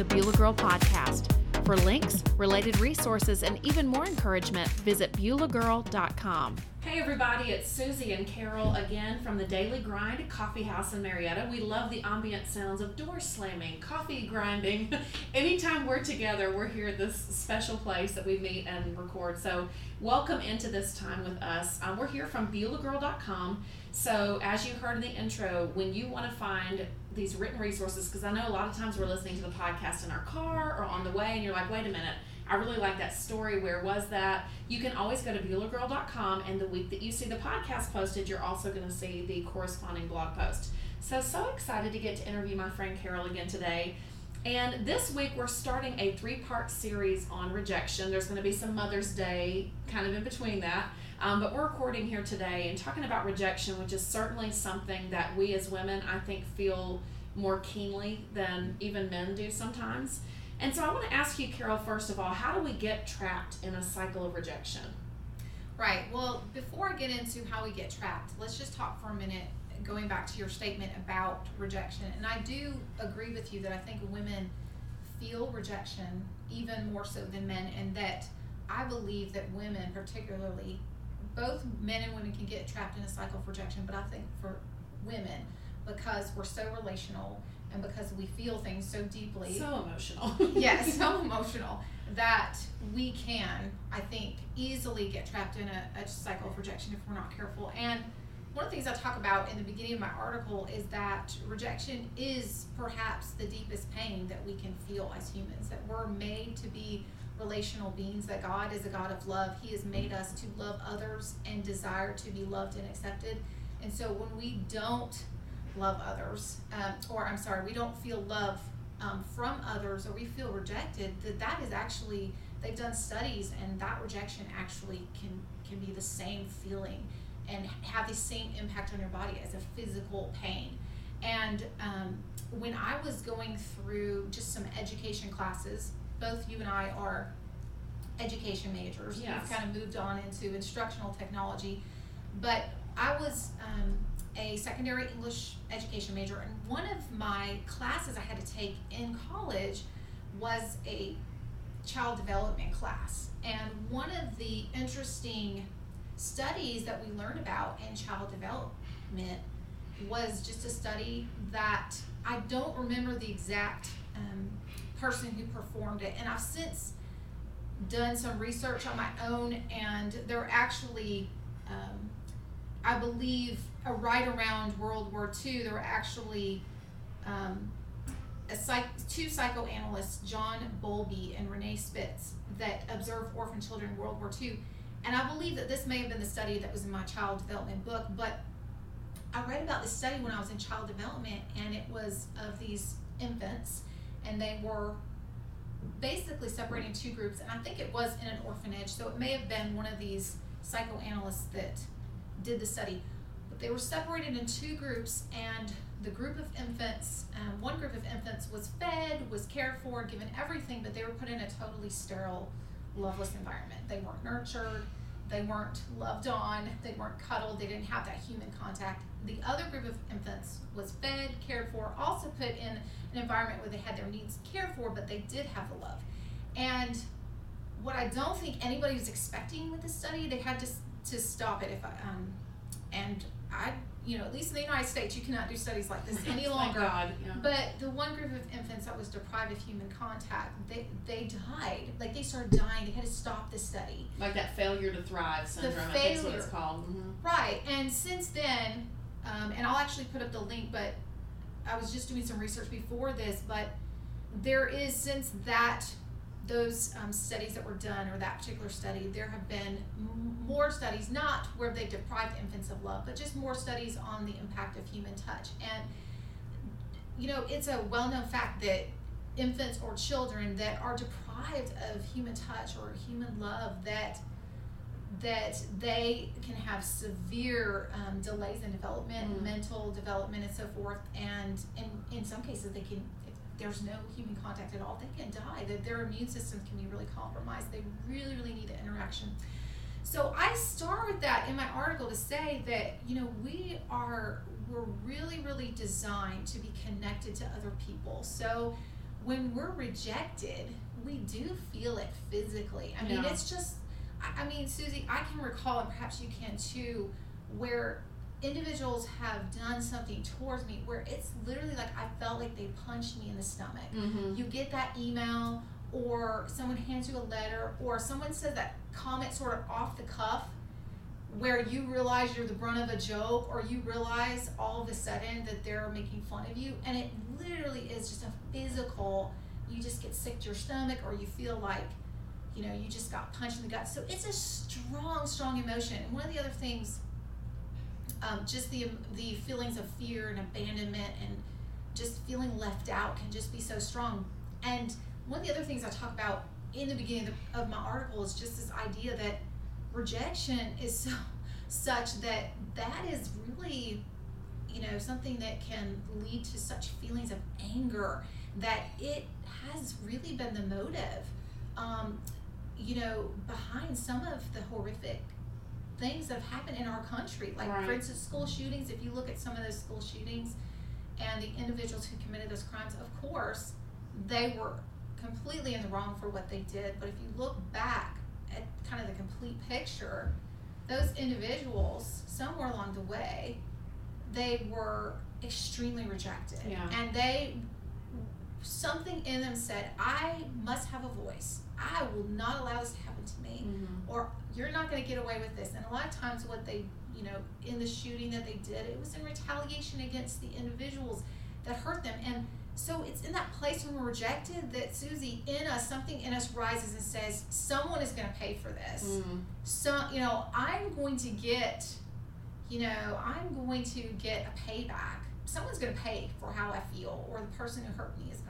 the Beulah Girl Podcast. For links, related resources, and even more encouragement, visit BeulahGirl.com. Hey everybody, it's Suzy and Carol again from the Daily Grind Coffee House in Marietta. We love the ambient sounds of door slamming, coffee grinding. Anytime we're together, we're here at this special place that we meet and record. So, welcome into this time with us. Um, we're here from BeulahGirl.com. So, as you heard in the intro, when you want to find these written resources because I know a lot of times we're listening to the podcast in our car or on the way and you're like, wait a minute, I really like that story. Where was that? You can always go to BeulahGirl.com and the week that you see the podcast posted, you're also going to see the corresponding blog post. So, so excited to get to interview my friend Carol again today. And this week we're starting a three part series on rejection. There's going to be some Mother's Day kind of in between that. Um, but we're recording here today and talking about rejection, which is certainly something that we as women, I think, feel more keenly than even men do sometimes. And so I want to ask you, Carol, first of all, how do we get trapped in a cycle of rejection? Right. Well, before I get into how we get trapped, let's just talk for a minute going back to your statement about rejection. And I do agree with you that I think women feel rejection even more so than men, and that I believe that women, particularly both men and women can get trapped in a cycle of rejection, but I think for women, because we're so relational and because we feel things so deeply. So emotional. yes, so emotional that we can, I think, easily get trapped in a, a cycle of rejection if we're not careful. And one of the things I talk about in the beginning of my article is that rejection is perhaps the deepest pain that we can feel as humans, that we're made to be relational beings, that God is a God of love. He has made us to love others and desire to be loved and accepted. And so when we don't love others, um, or I'm sorry, we don't feel love um, from others, or we feel rejected, that that is actually they've done studies, and that rejection actually can can be the same feeling and have the same impact on your body as a physical pain. And um, when I was going through just some education classes both you and I are education majors. Yes. We've kind of moved on into instructional technology. But I was um, a secondary English education major, and one of my classes I had to take in college was a child development class. And one of the interesting studies that we learned about in child development was just a study that I don't remember the exact um, person who performed it. And I've since done some research on my own, and they're actually, um, I believe, right around World War II, there were actually um, psych, two psychoanalysts, John Bowlby and Renee Spitz, that observed orphan children in World War II. And I believe that this may have been the study that was in my child development book, but I read about this study when I was in child development, and it was of these infants and they were basically separating two groups and i think it was in an orphanage so it may have been one of these psychoanalysts that did the study. But they were separated in two groups and the group of infants um, one group of infants was fed was cared for given everything but they were put in a totally sterile loveless environment. They weren't nurtured they weren't loved on they weren't cuddled they didn't have that human contact the other group of infants was fed cared for also put in an environment where they had their needs cared for, but they did have the love. And what I don't think anybody was expecting with this study, they had to to stop it. If I, um, and I, you know, at least in the United States, you cannot do studies like this any longer. God, yeah. But the one group of infants that was deprived of human contact, they they died. Like they started dying. They had to stop the study. Like that failure to thrive syndrome. The I think what it's failure. called. Mhm. Right. And since then, um, and I'll actually put up the link, but I was just doing some research before this, but there is since that those um, studies that were done or that particular study, there have been more studies, not where they deprived infants of love, but just more studies on the impact of human touch. And you know, it's a well-known fact that infants or children that are deprived of human touch or human love that that they can have severe um, delays in development, Mm. mental development, and so forth. And in, in some cases, they can, if there's no human contact at all, they can die. That their immune systems can be really compromised. They really, really need the interaction. So I start with that in my article to say that you know we are we're really, really designed to be connected to other people. So when we're rejected, we do feel it physically. I mean, Yeah. it's just, I, mean, Suzy, I can recall, and perhaps you can too, where individuals have done something towards me where it's literally like I felt like they punched me in the stomach. Mm-hmm. You get that email, or someone hands you a letter, or someone says that comment sort of off the cuff where you realize you're the brunt of a joke or you realize all of a sudden that they're making fun of you and it literally is just a physical you just get sick to your stomach or you feel like you know you just got punched in the gut. So it's a strong strong emotion. And one of the other things um, just the the feelings of fear and abandonment and just feeling left out can just be so strong. And one of the other things i talk about in the beginning of, the, of my article is just this idea that rejection is so such that that is really you know something that can lead to such feelings of anger that it has really been the motive. Um, you know behind some of the horrific things that have happened in our country like Right. for instance school shootings if you look at some of those school shootings and the individuals who committed those crimes of course they were completely in the wrong for what they did but if you look back at kind of the complete picture, those individuals, somewhere along the way, they were extremely rejected. Yeah. And they, something in them said, I must have a voice. I will not allow this to happen to me. Mm-hmm. Or you're not going to get away with this. And a lot of times, what they, you know, in the shooting that they did, it was in retaliation against the individuals that hurt them. And so it's in that place when we're rejected that Suzy, in us, something in us rises and says, someone is going to pay for this. Mm-hmm. So, you know, I'm going to get, you know, I'm going to get a payback. Someone's going to pay for how I feel, or the person who hurt me is going to pay. Yeah.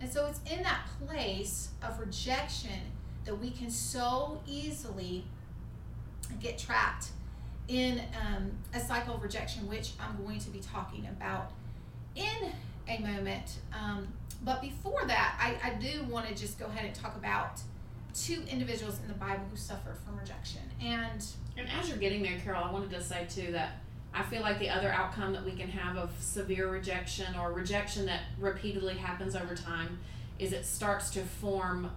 And so it's in that place of rejection that we can so easily get trapped in um, a cycle of rejection, which I'm going to be talking about in a moment. Um, but before that, I, I do want to just go ahead and talk about two individuals in the Bible who suffered from rejection. And And as you're getting there, Carol, I wanted to say too that I feel like the other outcome that we can have of severe rejection or rejection that repeatedly happens over time is it starts to form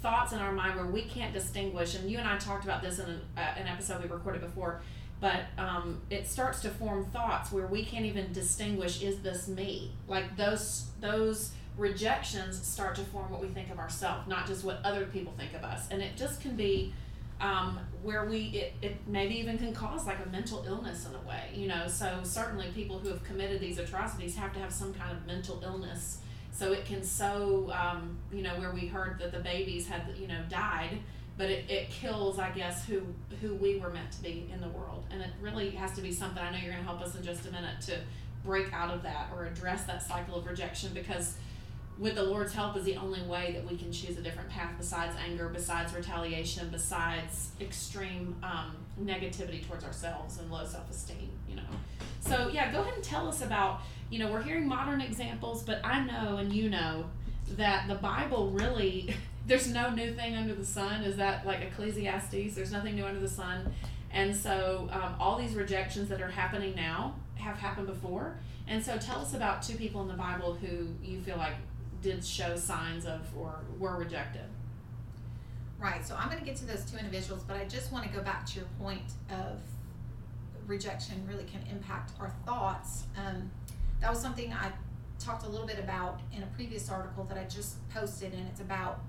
thoughts in our mind where we can't distinguish. And you and I talked about this in an, uh, an episode we recorded before. But um, it starts to form thoughts where we can't even distinguish: is this me? Like those those rejections start to form what we think of ourselves, not just what other people think of us. And it just can be um, where we it, it maybe even can cause like a mental illness in a way you know? So certainly people who have committed these atrocities have to have some kind of mental illness. So it can so um, you know where we heard that the babies had you know died but it, it kills i guess who who we were meant to be in the world. And it really has to be something i know you're going to help us in just a minute to break out of that or address that cycle of rejection because with the Lord's help is the only way that we can choose a different path besides anger, besides retaliation, besides extreme um, negativity towards ourselves and low self esteem, you know. So, yeah, go ahead and tell us about, you know, we're hearing modern examples, but I know and you know that the Bible really, there's no new thing under the sun. Is that like Ecclesiastes? There's nothing new under the sun. And so, um, all these rejections that are happening now have happened before. And so, tell us about two people in the Bible who you feel like did show signs of or were rejected. Right. So I'm going to get to those two individuals, but I just want to go back to your point of rejection really can impact our thoughts. Um, that was something I talked a little bit about in a previous article that I just posted, and it's about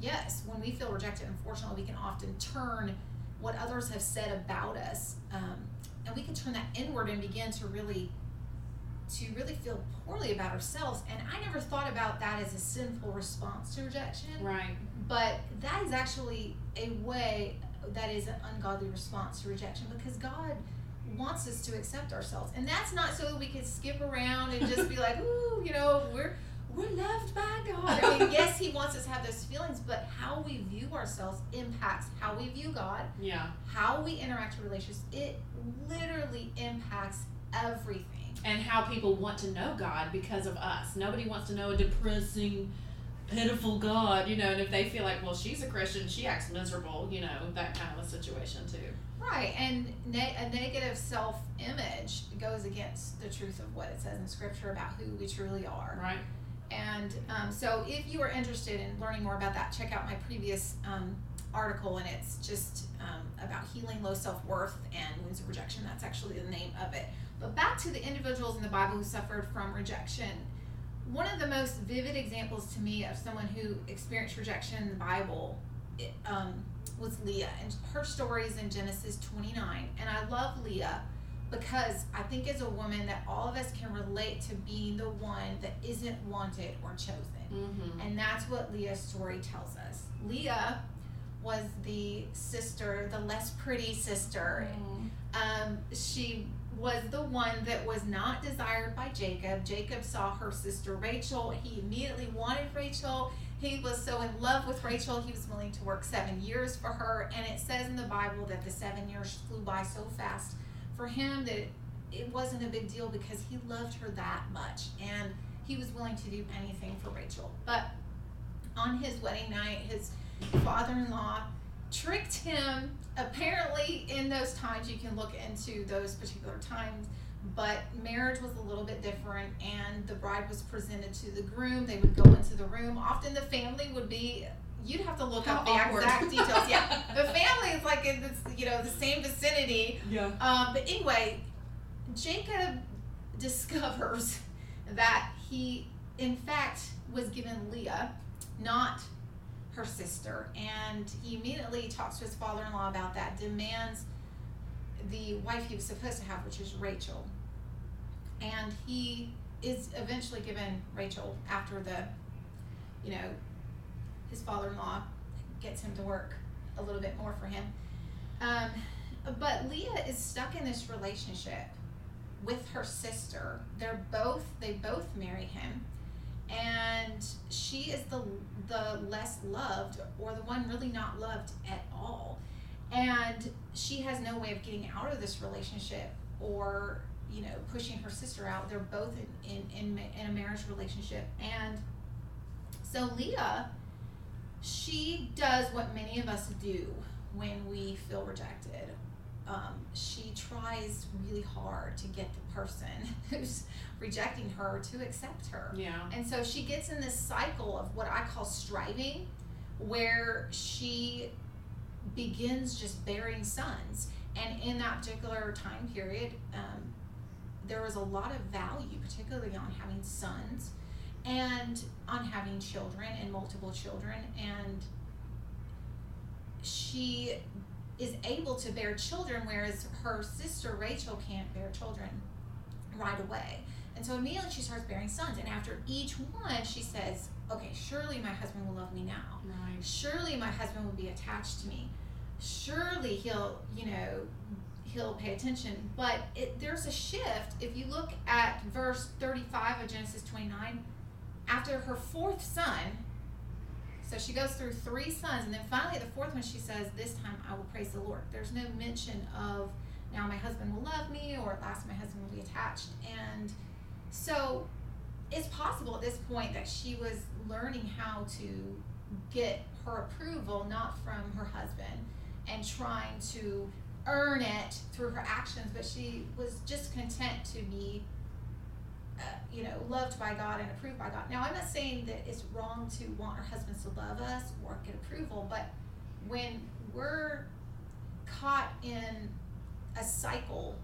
yes, when we feel rejected, unfortunately, we can often turn what others have said about us, um, and we can turn that inward and begin to really to really feel poorly about ourselves. And I never thought about that as a sinful response to rejection Right. but that is actually a way that is an ungodly response to rejection because God wants us to accept ourselves. And that's not so that we can skip around and just be like, ooh, you know, we're we're loved by God. I mean, yes, He wants us to have those feelings, but how we view ourselves impacts how we view God, Yeah. how we interact with relationships. It literally impacts everything. And how people want to know God because of us. Nobody wants to know a depressing, pitiful God, you know, and if they feel like, well, she's a Christian, she acts miserable, you know, that kind of a situation too. Right, and ne- a negative self image goes against the truth of what it says in Scripture about who we truly are. Right? And um, so, if you are interested in learning more about that, check out my previous um, article, and it's just um, about healing low self worth and wounds of rejection. That's actually the name of it. But back to the individuals in the Bible who suffered from rejection. One of the most vivid examples to me of someone who experienced rejection in the Bible it, um, was Leah, and her story is in Genesis 29. And I love Leah because I think as a woman that all of us can relate to being the one that isn't wanted or chosen. Mm-hmm. And that's what Leah's story tells us. Leah was the sister, the less pretty sister. Mm. Um, she was the one that was not desired by Jacob. Jacob saw her sister Rachel. He immediately wanted Rachel. He was so in love with Rachel, he was willing to work seven years for her. And it says in the Bible that the seven years flew by so fast for him that it wasn't a big deal because he loved her that much. And he was willing to do anything for Rachel. But on his wedding night, his father in law tricked him. Apparently, in those times, you can look into those particular times, but marriage was a little bit different, and the bride was presented to the groom. They would go into the room. Often, the family would be. You'd have to look How up the awkward. exact details. Yeah, the family is like in this, you know, the same vicinity. Yeah. Um, but anyway, Jacob discovers that he, in fact, was given Leah, not her sister. And he immediately talks to his father in law about that, demands the wife he was supposed to have, which is Rachel. And he is eventually given Rachel after the, you know, his father in law gets him to work a little bit more for him. Um, but Leah is stuck in this relationship with her sister. They're both, they both marry him and she is the the less loved or the one really not loved at all. And she has no way of getting out of this relationship or you know pushing her sister out. They're both in in, in, in a marriage relationship. And so leah she does what many of us do when we feel rejected um, she tries really hard to get the person who's rejecting her to accept her. Yeah. And so she gets in this cycle of what I call striving, where she begins just bearing sons. And in that particular time period, um, there was a lot of value, particularly on having sons and on having children and multiple children. And she is able to bear children, whereas her sister Rachel can't bear children right away. And so immediately she starts bearing sons. And after each one, she says, Okay, surely my husband will love me now. Right. Surely my husband will be attached to me. Surely he'll, you know, he'll pay attention. But it, there's a shift. If you look at verse 35 of Genesis 29, after her fourth son, so she goes through three sons, and then finally the fourth one, she says, This time I will praise the Lord. There's no mention of now my husband will love me, or at last my husband will be attached. And so it's possible at this point that she was learning how to get her approval not from her husband and trying to earn it through her actions, but she was just content to be uh, you know, loved by God and approved by God. Now, I'm not saying that it's wrong to want our husbands to love us or get approval, but when we're caught in a cycle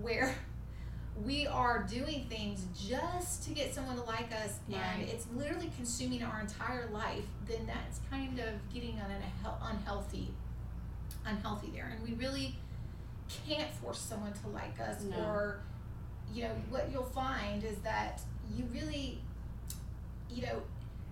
where we are doing things just to get someone to like us right. and it's literally consuming our entire life then that's kind of getting on an unhealthy unhealthy there and we really can't force someone to like us no. or you know, what you'll find is that you really, you know,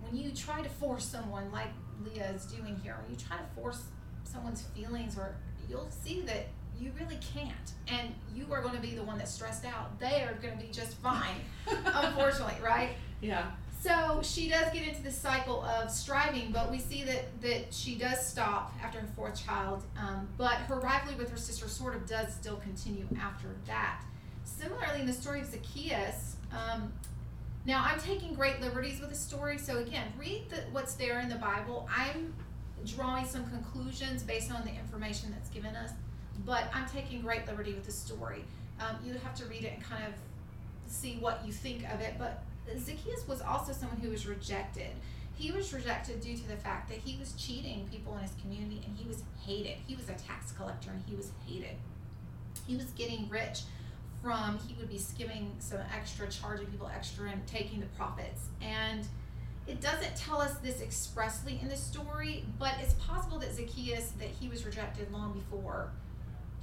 when you try to force someone like Leah is doing here, when you try to force someone's feelings, or you'll see that you really can't. And you are going to be the one that's stressed out. They are going to be just fine, unfortunately, right? Yeah. So she does get into the cycle of striving, but we see that, that she does stop after her fourth child. Um, but her rivalry with her sister sort of does still continue after that. Similarly, in the story of Zacchaeus, um, now I'm taking great liberties with the story. So again, read the, what's there in the Bible. I'm drawing some conclusions based on the information that's given us, but I'm taking great liberty with the story. Um, you have to read it and kind of see what you think of it. But Zacchaeus was also someone who was rejected. He was rejected due to the fact that he was cheating people in his community and he was hated. He was a tax collector and he was hated. He was getting rich from, he would be skimming some extra, charging people extra and taking the profits. And it doesn't tell us this expressly in the story, but it's possible that Zacchaeus, that he was rejected long before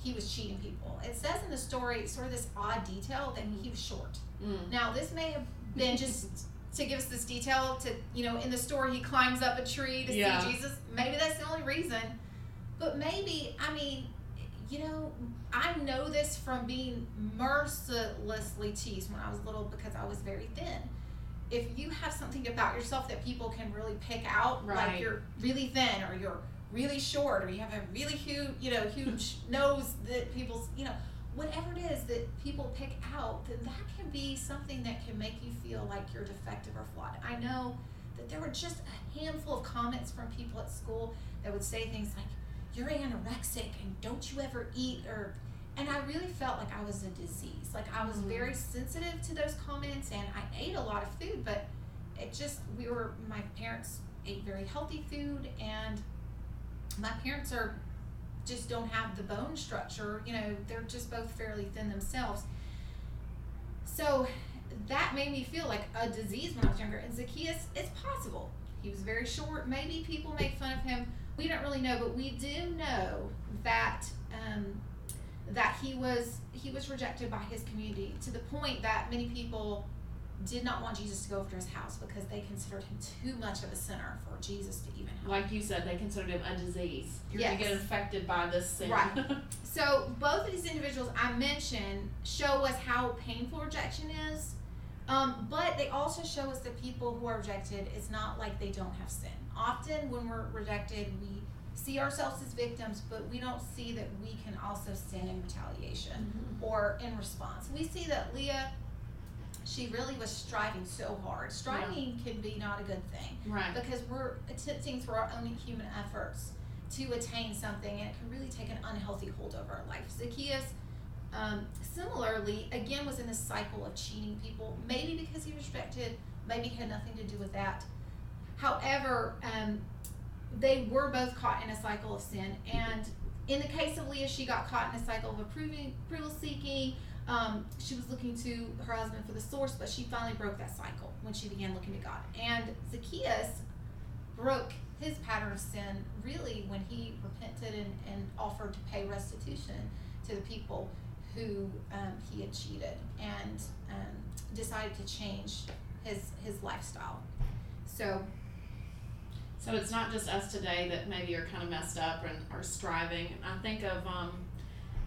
he was cheating people. It says in the story, sort of this odd detail that he was short. Mm. Now, this may have been just to give us this detail to, you know, in the story he climbs up a tree to yeah. see Jesus. Maybe that's the only reason. But maybe, I mean, you know, I know this from being mercilessly teased when I was little because I was very thin. If you have something about yourself that people can really pick out, right. like you're really thin or you're really short or you have a really huge, you know, huge nose that people's, you know, whatever it is that people pick out, then that can be something that can make you feel like you're defective or flawed. I know that there were just a handful of comments from people at school that would say things like, you're anorexic and don't you ever eat or and I really felt like I was a disease. Like I was mm-hmm. very sensitive to those comments and I ate a lot of food, but it just we were my parents ate very healthy food and my parents are just don't have the bone structure. You know, they're just both fairly thin themselves. So that made me feel like a disease when I was younger. And Zacchaeus, it's possible. He was very short. Maybe people made fun of him. We don't really know, but we do know that um, that he was he was rejected by his community to the point that many people did not want Jesus to go over to his house because they considered him too much of a sinner for Jesus to even help. Like you said, they considered him a disease. You're yes. going to get infected by this sin. Right. so both of these individuals I mentioned show us how painful rejection is, um, but they also show us that people who are rejected, it's not like they don't have sin. Often when we're rejected, we see ourselves as victims, but we don't see that we can also sin in retaliation mm-hmm. or in response. We see that Leah she really was striving so hard. Striving yeah. can be not a good thing. Right. Because we're attempting through our own human efforts to attain something, and it can really take an unhealthy hold over our life. Zacchaeus, um, similarly, again, was in a cycle of cheating people, maybe because he was rejected, maybe had nothing to do with that. However, um, they were both caught in a cycle of sin. And in the case of Leah, she got caught in a cycle of approving, approval seeking, um, she was looking to her husband for the source, but she finally broke that cycle when she began looking to God. And Zacchaeus broke his pattern of sin really when he repented and, and offered to pay restitution to the people who um, he had cheated and um, decided to change his his lifestyle. So so it's not just us today that maybe are kind of messed up and are striving. I think of um,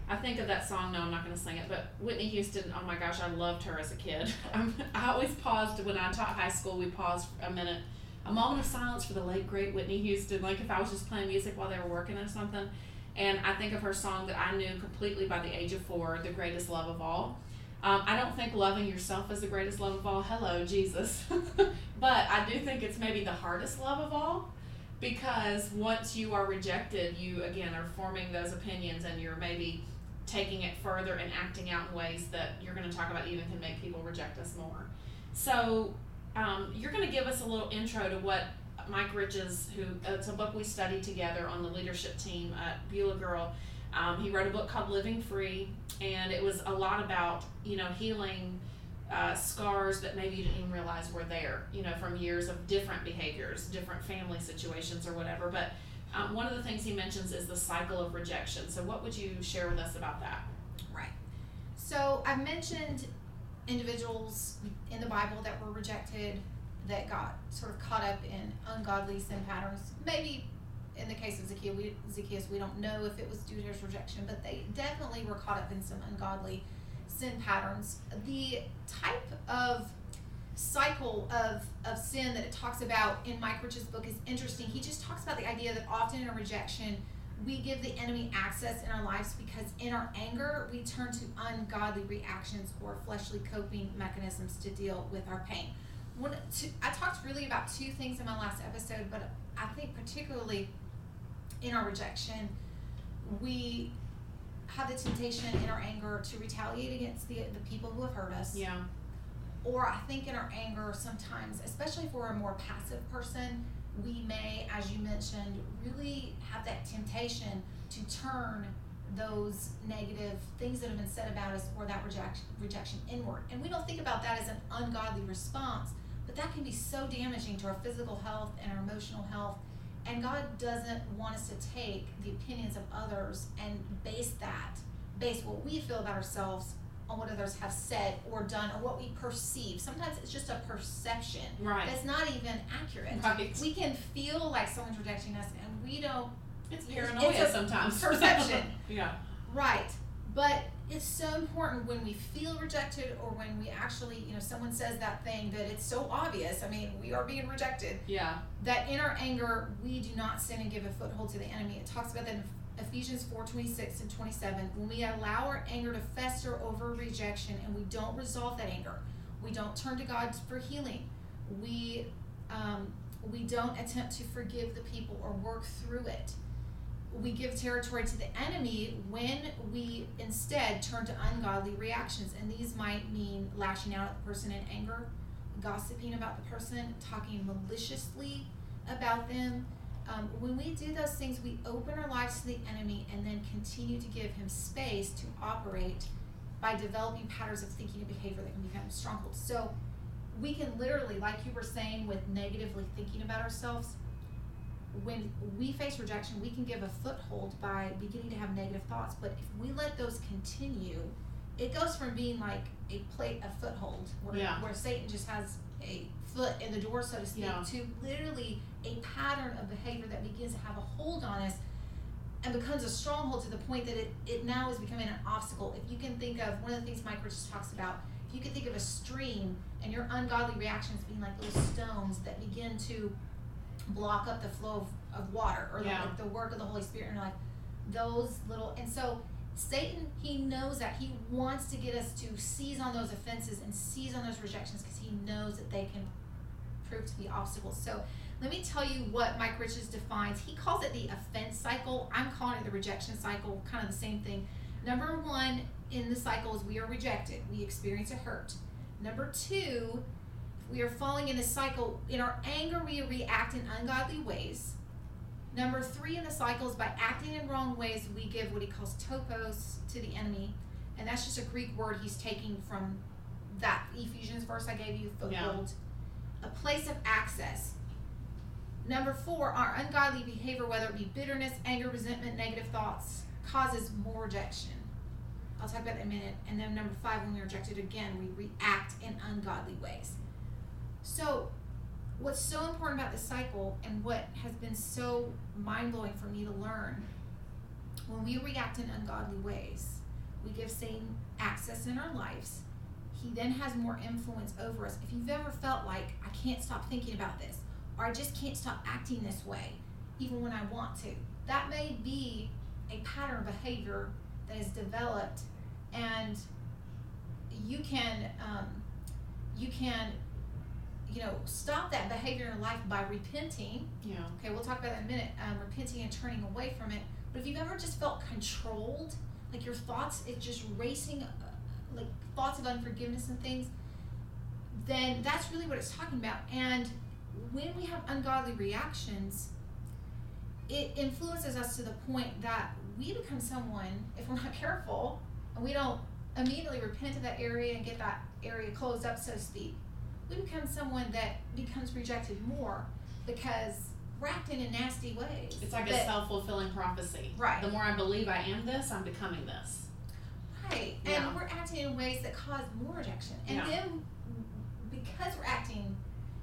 I think of that song. No, I'm not going to sing it. But Whitney Houston. Oh my gosh, I loved her as a kid. I always paused when I taught high school. We paused a minute, a moment of silence for the late great Whitney Houston. Like if I was just playing music while they were working or something. And I think of her song that I knew completely by the age of four, "The Greatest Love of All." Um, I don't think loving yourself is the greatest love of all. Hello, Jesus. but I do think it's maybe the hardest love of all because once you are rejected, you again are forming those opinions and you're maybe taking it further and acting out in ways that you're going to talk about even can make people reject us more. So um, you're going to give us a little intro to what Mike Riches, who it's a book we studied together on the leadership team at Beulah Girl. Um, he wrote a book called Living Free, and it was a lot about you know healing uh, scars that maybe you didn't even realize were there, you know, from years of different behaviors, different family situations or whatever. But um, one of the things he mentions is the cycle of rejection. So, what would you share with us about that? Right. So, I've mentioned individuals in the Bible that were rejected, that got sort of caught up in ungodly sin patterns. Maybe in the case of Zacchaeus we, Zacchaeus, we don't know if it was due to his rejection, but they definitely were caught up in some ungodly sin patterns. The type of cycle of, of sin that it talks about in Mike Riches' book is interesting. He just talks about the idea that often in a rejection, we give the enemy access in our lives because in our anger, we turn to ungodly reactions or fleshly coping mechanisms to deal with our pain. One, two, I talked really about two things in my last episode, but I think particularly in our rejection, we have the temptation in our anger to retaliate against the, the people who have hurt us. Yeah or I think in our anger, sometimes, especially if we're a more passive person, we may, as you mentioned, really have that temptation to turn those negative things that have been said about us or that rejection, rejection inward. And we don't think about that as an ungodly response, but that can be so damaging to our physical health and our emotional health. And God doesn't want us to take the opinions of others and base that, base what we feel about ourselves on what others have said or done or what we perceive. Sometimes it's just a perception right. that's not even accurate. Right. We can feel like someone's rejecting us and we don't it's paranoia it's sometimes. Perception. yeah. Right. But it's so important when we feel rejected or when we actually, you know, someone says that thing that it's so obvious. I mean, we are being rejected. Yeah. That in our anger, we do not sin and give a foothold to the enemy. It talks about that in Ephesians 4 26 and 27. When we allow our anger to fester over rejection and we don't resolve that anger, we don't turn to God for healing, we, um, we don't attempt to forgive the people or work through it we give territory to the enemy when we instead turn to ungodly reactions. And these might mean lashing out at the person in anger, gossiping about the person, talking maliciously about them. Um, when we do those things, we open our lives to the enemy and then continue to give him space to operate by developing patterns of thinking and behavior that can become strongholds. So we can literally, like you were saying, with negatively thinking about ourselves, when we face rejection, we can give a foothold by beginning to have negative thoughts. But if we let those continue, it goes from being like a plate, a foothold, where, yeah. where Satan just has a foot in the door, so to speak, yeah. to literally a pattern of behavior that begins to have a hold on us and becomes a stronghold to the point that it, it now is becoming an obstacle. If you can think of one of the things Mike Riches talks about, if you can think of a stream and your ungodly reactions being like little stones that begin to block up the flow of, of water or yeah. the, the work of the Holy Spirit And life. Those little, and so Satan, he knows that. He wants to get us to seize on those offenses and seize on those rejections because he knows that they can prove to be obstacles. So let me tell you what Mike Riches defines. He calls it the offense cycle. I'm calling it the rejection cycle, kind of the same thing. Number one in the cycle is we are rejected, we experience a hurt. Number two, we are falling in the cycle. In our anger, we react in ungodly ways. Number three in the cycle is by acting in wrong ways, we give what he calls topos to the enemy. And that's just a Greek word he's taking from that Ephesians verse I gave you, foothold. Yeah. A place of access. Number four, our ungodly behavior, whether it be bitterness, anger, resentment, negative thoughts, causes more rejection. I'll talk about that in a minute. And then number five, when we're rejected again, we react in ungodly ways. So, what's so important about this cycle and what has been so mind blowing for me to learn when we react in ungodly ways, we give Satan access in our lives. He then has more influence over us. If you've ever felt like, I can't stop thinking about this, or I just can't stop acting this way, even when I want to, that may be a pattern of behavior that is developed, and you can um, you can you know, stop that behavior in your life by repenting. Yeah. Okay, we'll talk about that in a minute. Um, repenting and turning away from it. But if you've ever just felt controlled, like your thoughts, it's just racing, uh, like thoughts of unforgiveness and things, then that's really what it's talking about. And when we have ungodly reactions, it influences us to the point that we become someone, if we're not careful, and we don't immediately repent of that area and get that area closed up, so to speak, we become someone that becomes rejected more because we're acting in nasty way. It's like a self fulfilling prophecy. Right. The more I believe I am this, I'm becoming this. Right. Yeah. And we're acting in ways that cause more rejection. And yeah. then because we're acting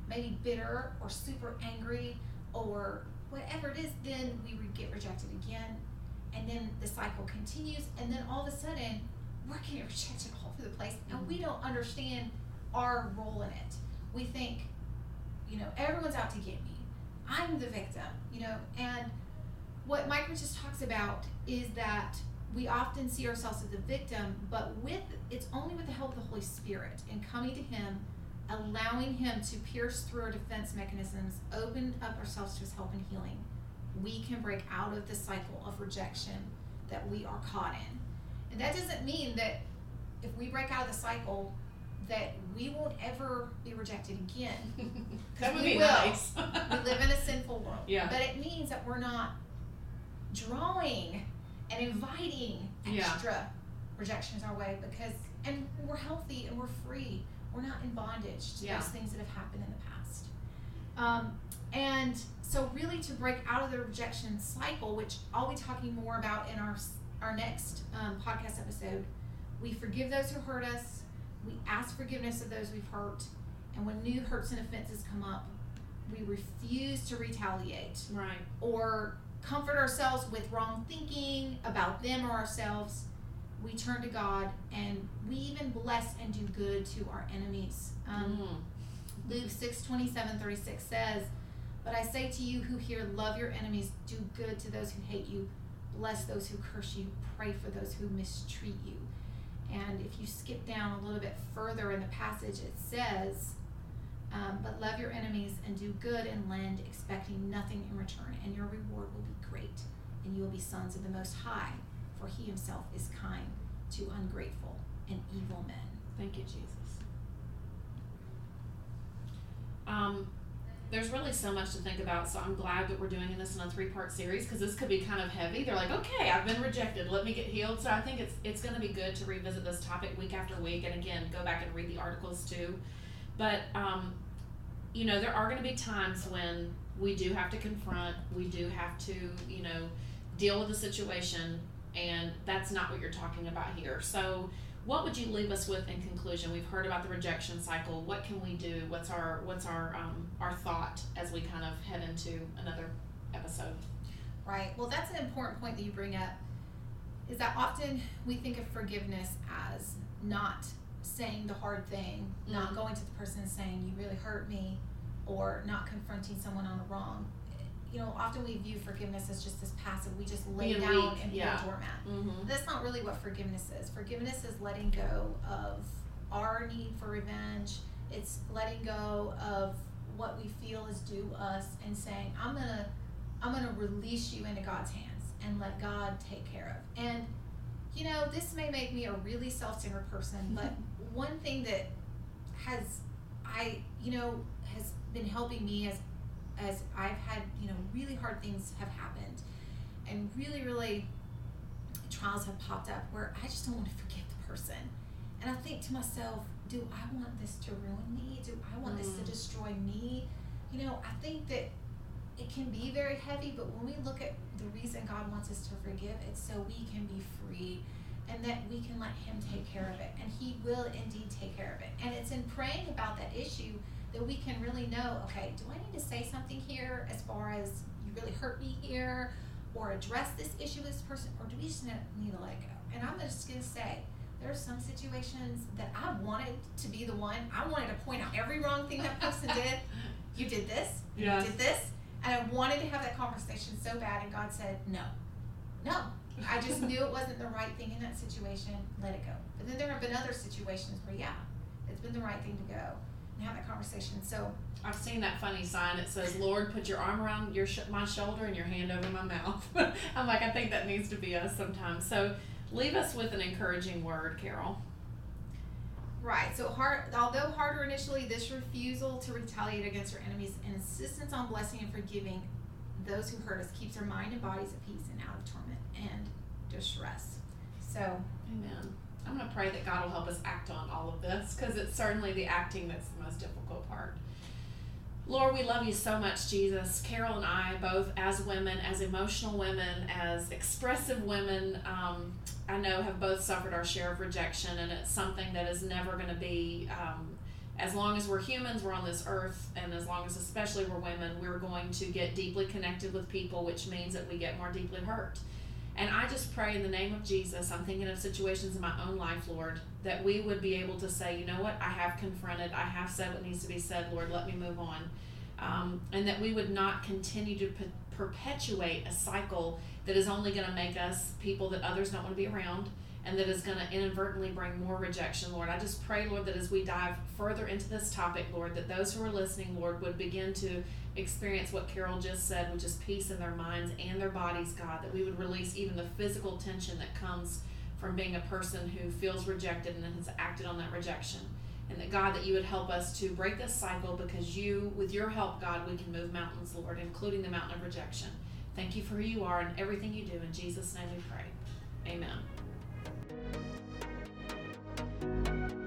maybe bitter or super angry or whatever it is, then we get rejected again. And then the cycle continues. And then all of a sudden, we're getting rejected all over the place. And mm-hmm. we don't understand our role in it. We think, you know, everyone's out to get me. I'm the victim, you know, and what Mike just talks about is that we often see ourselves as the victim, but with it's only with the help of the Holy Spirit and coming to Him, allowing Him to pierce through our defense mechanisms, open up ourselves to His help and healing, we can break out of the cycle of rejection that we are caught in. And that doesn't mean that if we break out of the cycle, that we won't ever be rejected again. that would be will. nice. we live in a sinful world. Yeah. But it means that we're not drawing and inviting Yeah. extra rejections our way because and we're healthy and we're free. We're not in bondage to Yeah. those things that have happened in the past. Um, and so really to break out of the rejection cycle, which I'll be talking more about in our our next um, podcast episode, we forgive those who hurt us. We ask forgiveness of those we've hurt, and when new hurts and offenses come up, we refuse to retaliate right. or comfort ourselves with wrong thinking about them or ourselves. We turn to God and we even bless and do good to our enemies. Um, Mm. Luke 6 27 36 says, But I say to you who hear, love your enemies, do good to those who hate you, bless those who curse you, pray for those who mistreat you. And if you skip down a little bit further in the passage, it says, um, But love your enemies and do good and lend, expecting nothing in return, and your reward will be great, and you will be sons of the Most High, for he himself is kind to ungrateful and evil men. Thank you, Jesus. Um, there's really so much to think about, so I'm glad that we're doing this in a three part series because this could be kind of heavy. They're like, okay, I've been rejected, let me get healed. So I think it's it's going to be good to revisit this topic week after week, and again, go back and read the articles too. But um, you know, there are going to be times when we do have to confront, we do have to, you know, deal with the situation, and that's not what you're talking about here. So what would you leave us with in conclusion? We've heard about the rejection cycle. What can we do? What's our what's our um, our thought as we kind of head into another episode? Right. Well, that's an important point that you bring up. Is that often we think of forgiveness as not saying the hard thing, not Mhm. going to the person and saying you really hurt me, or not confronting someone on the wrong. You know, often we view forgiveness as just this passive. We just lay Being down weak, and yeah. be a doormat. Mm-hmm. That's not really what forgiveness is. Forgiveness is letting go of our need for revenge. It's letting go of what we feel is due us and saying, I'm gonna I'm gonna release you into God's hands and let God take care of. And you know, this may make me a really self-centered person, but one thing that has I, you know, has been helping me as as I've had, you know, really hard things have happened and really, really trials have popped up where I just don't want to forgive the person. And I think to myself, do I want this to ruin me? Do I want this to Mm. destroy me? You know, I think that it can be very heavy, but when we look at the reason God wants us to forgive, it's so we can be free and that we can let Him take care of it. And He will indeed take care of it. And it's in praying about that issue that we can really know okay, do I need to say something here as far as you really hurt me here? Or address this issue with this person, or do we just need to let go? And I'm just gonna say, there are some situations that I wanted to be the one. I wanted to point out every wrong thing that person did. You did this. Yes. You did this. And I wanted to have that conversation so bad, and God said, no. No. I just knew it wasn't the right thing in that situation. Let it go. But then there have been other situations where, yeah, it's been the right thing to go and have that conversation. So, I've seen that funny sign that says, "Lord, put your arm around your sh- my shoulder and your hand over my mouth." I'm like, I think that needs to be us sometimes. So, leave us with an encouraging word, Carol. right. So, hard, although harder initially, this refusal to retaliate against our enemies and insistence on blessing and forgiving those who hurt us keeps our mind and bodies at peace and out of torment and distress. So, Amen. I'm going to pray that God will help us act on all of this because it's certainly the acting that's the most difficult part. Lord, we love you so much, Jesus. Carol and I, both as women, as emotional women, as expressive women, um, I know have both suffered our share of rejection, and it's something that is never going to be. Um, as long as we're humans, we're on this earth, and as long as, especially, we're women, we're going to get deeply connected with people, which means that we get more deeply hurt. And I just pray in the name of Jesus, I'm thinking of situations in my own life, Lord, that we would be able to say, you know what, I have confronted, I have said what needs to be said, Lord, let me move on. Um, and that we would not continue to pe- perpetuate a cycle that is only going to make us people that others don't want to be around and that is going to inadvertently bring more rejection, Lord. I just pray, Lord, that as we dive further into this topic, Lord, that those who are listening, Lord, would begin to experience what Carol just said, which is peace in their minds and their bodies, God, that we would release even the physical tension that comes from being a person who feels rejected and has acted on that rejection. and that God, that you would help us to break this cycle because you, with your help, God, we can move mountains, Lord, including the mountain of rejection. Thank you for who you are and everything you do. In Jesus' name we pray. Amen you